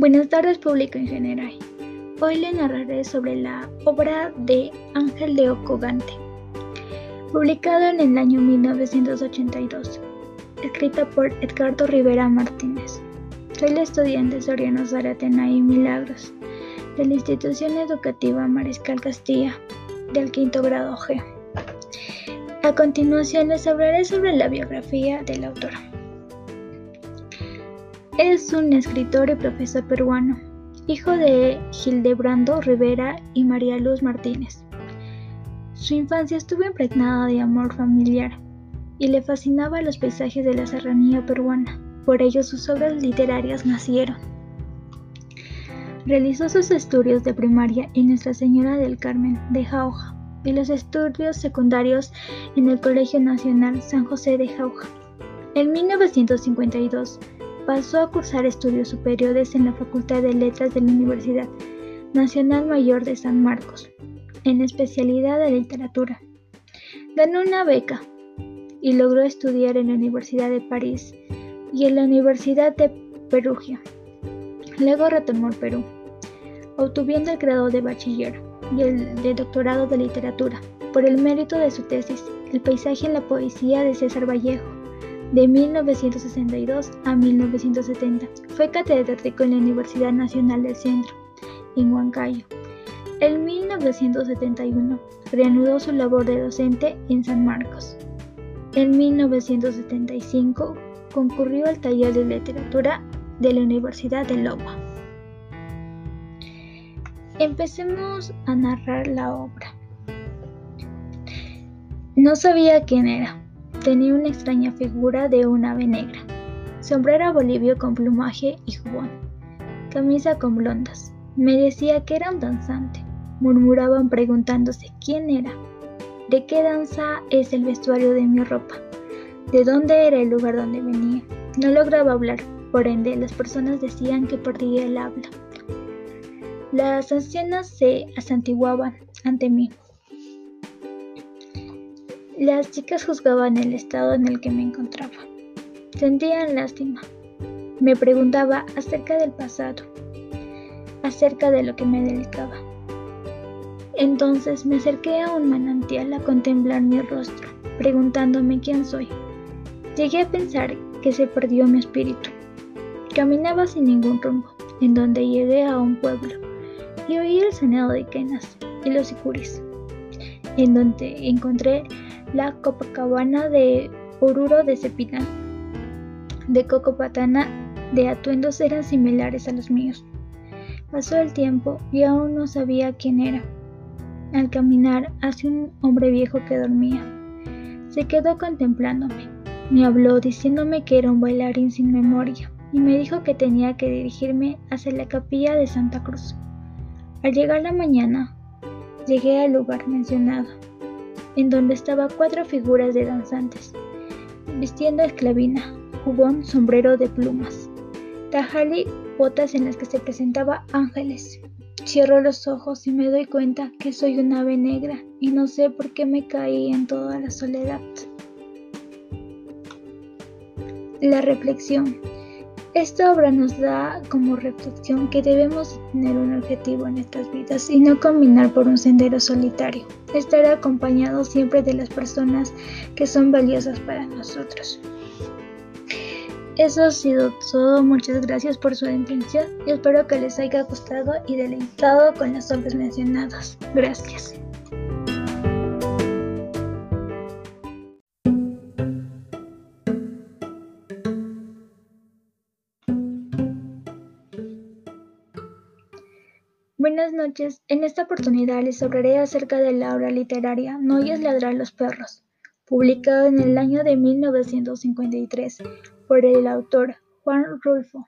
Buenas tardes público en general. Hoy le narraré sobre la obra de Ángel de Ocogante, publicado en el año 1982, escrita por Edgardo Rivera Martínez. Soy la estudiante Soriano Zaratena y Milagros, de la institución educativa Mariscal Castilla, del quinto grado G. A continuación les hablaré sobre la biografía del autor. Es un escritor y profesor peruano, hijo de Gildebrando Rivera y María Luz Martínez. Su infancia estuvo impregnada de amor familiar y le fascinaba los paisajes de la serranía peruana, por ello sus obras literarias nacieron. Realizó sus estudios de primaria en Nuestra Señora del Carmen de Jauja y los estudios secundarios en el Colegio Nacional San José de Jauja. En 1952 pasó a cursar estudios superiores en la Facultad de Letras de la Universidad Nacional Mayor de San Marcos, en especialidad de literatura. Ganó una beca y logró estudiar en la Universidad de París y en la Universidad de Perugia. Luego retornó al Perú, obtuviendo el grado de bachiller y el de doctorado de literatura por el mérito de su tesis El paisaje en la poesía de César Vallejo de 1962 a 1970. Fue catedrático en la Universidad Nacional del Centro, en Huancayo. En 1971 reanudó su labor de docente en San Marcos. En 1975 concurrió al taller de literatura de la Universidad de Loma. Empecemos a narrar la obra. No sabía quién era Tenía una extraña figura de un ave negra, sombrero bolivio con plumaje y jubón, camisa con blondas. Me decía que era un danzante. Murmuraban preguntándose quién era, de qué danza es el vestuario de mi ropa, de dónde era el lugar donde venía. No lograba hablar, por ende las personas decían que perdía el habla. Las ancianas se asantiguaban ante mí, las chicas juzgaban el estado en el que me encontraba. Sentían lástima. Me preguntaba acerca del pasado, acerca de lo que me dedicaba. Entonces me acerqué a un manantial a contemplar mi rostro, preguntándome quién soy. Llegué a pensar que se perdió mi espíritu. Caminaba sin ningún rumbo, en donde llegué a un pueblo y oí el sonido de quenas y los sicuris, en donde encontré la Copacabana de Oruro de Cepitán, de Cocopatana, de atuendos eran similares a los míos. Pasó el tiempo y aún no sabía quién era. Al caminar hacia un hombre viejo que dormía, se quedó contemplándome. Me habló diciéndome que era un bailarín sin memoria y me dijo que tenía que dirigirme hacia la capilla de Santa Cruz. Al llegar la mañana, llegué al lugar mencionado en donde estaban cuatro figuras de danzantes, vistiendo esclavina, jubón, sombrero de plumas, tajali, botas en las que se presentaba ángeles. Cierro los ojos y me doy cuenta que soy un ave negra y no sé por qué me caí en toda la soledad. La reflexión. Esta obra nos da como reflexión que debemos tener un objetivo en estas vidas y no caminar por un sendero solitario. Estar acompañado siempre de las personas que son valiosas para nosotros. Eso ha sido todo. Muchas gracias por su atención y espero que les haya gustado y deleitado con las obras mencionadas. Gracias. Noches. En esta oportunidad les hablaré acerca de la obra literaria No oyes ladrar los perros, publicada en el año de 1953 por el autor Juan Rulfo.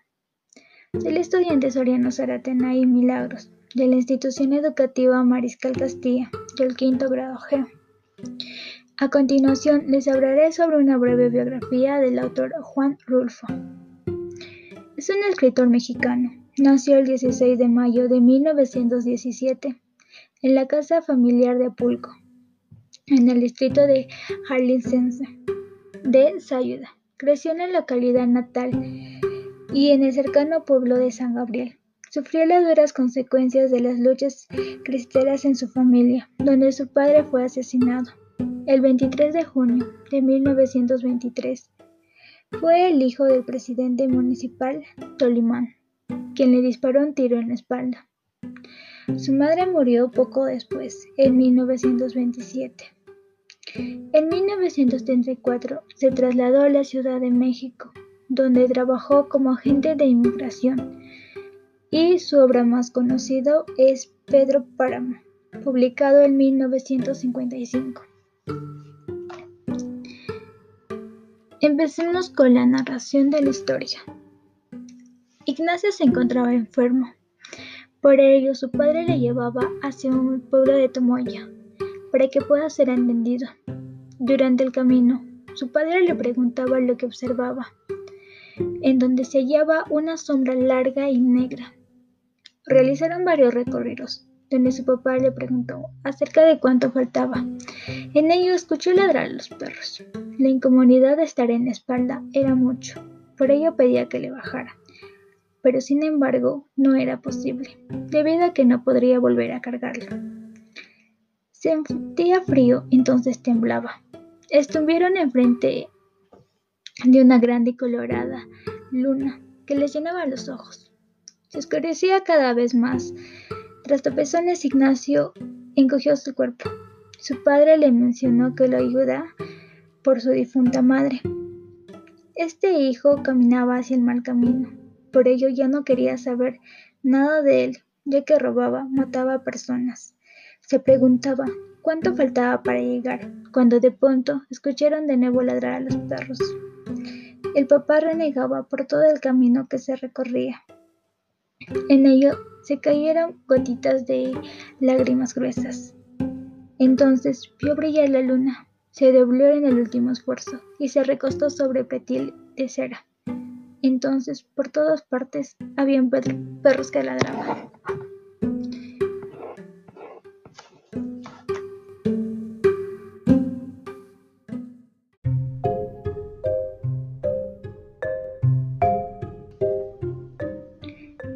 Soy estudiante Soriano Zaratena y Milagros de la institución educativa Mariscal Castilla del quinto grado G. A continuación les hablaré sobre una breve biografía del autor Juan Rulfo. Es un escritor mexicano Nació el 16 de mayo de 1917 en la casa familiar de Apulco, en el distrito de Jalisciense de Sayuda. Creció en la localidad natal y en el cercano pueblo de San Gabriel. Sufrió las duras consecuencias de las luchas cristeras en su familia, donde su padre fue asesinado. El 23 de junio de 1923 fue el hijo del presidente municipal, Tolimán, quien le disparó un tiro en la espalda. Su madre murió poco después, en 1927. En 1934 se trasladó a la Ciudad de México, donde trabajó como agente de inmigración, y su obra más conocido es Pedro Páramo, publicado en 1955. Empecemos con la narración de la historia. Ignacio se encontraba enfermo. Por ello, su padre le llevaba hacia un pueblo de Tomoya para que pueda ser entendido. Durante el camino, su padre le preguntaba lo que observaba, en donde se hallaba una sombra larga y negra. Realizaron varios recorridos, donde su papá le preguntó acerca de cuánto faltaba. En ello escuchó ladrar a los perros. La incomodidad de estar en la espalda era mucho, por ello pedía que le bajara. Pero sin embargo no era posible, debido a que no podría volver a cargarlo. Sentía frío, entonces temblaba. Estuvieron enfrente de una grande y colorada luna que les llenaba los ojos. Se oscurecía cada vez más. Tras topezones, Ignacio encogió su cuerpo. Su padre le mencionó que lo ayuda por su difunta madre. Este hijo caminaba hacia el mal camino, por ello ya no quería saber nada de él, ya que robaba, mataba a personas. Se preguntaba cuánto faltaba para llegar, cuando de pronto escucharon de nuevo ladrar a los perros. El papá renegaba por todo el camino que se recorría. En ello se cayeron gotitas de lágrimas gruesas. Entonces vio brillar la luna se dobló en el último esfuerzo y se recostó sobre petil de cera. Entonces, por todas partes, habían perros que ladraban.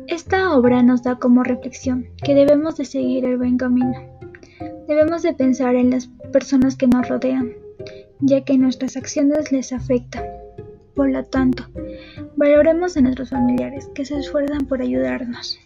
Esta obra nos da como reflexión que debemos de seguir el buen camino. Debemos de pensar en las personas que nos rodean, ya que nuestras acciones les afectan. Por lo tanto, valoremos a nuestros familiares que se esfuerzan por ayudarnos.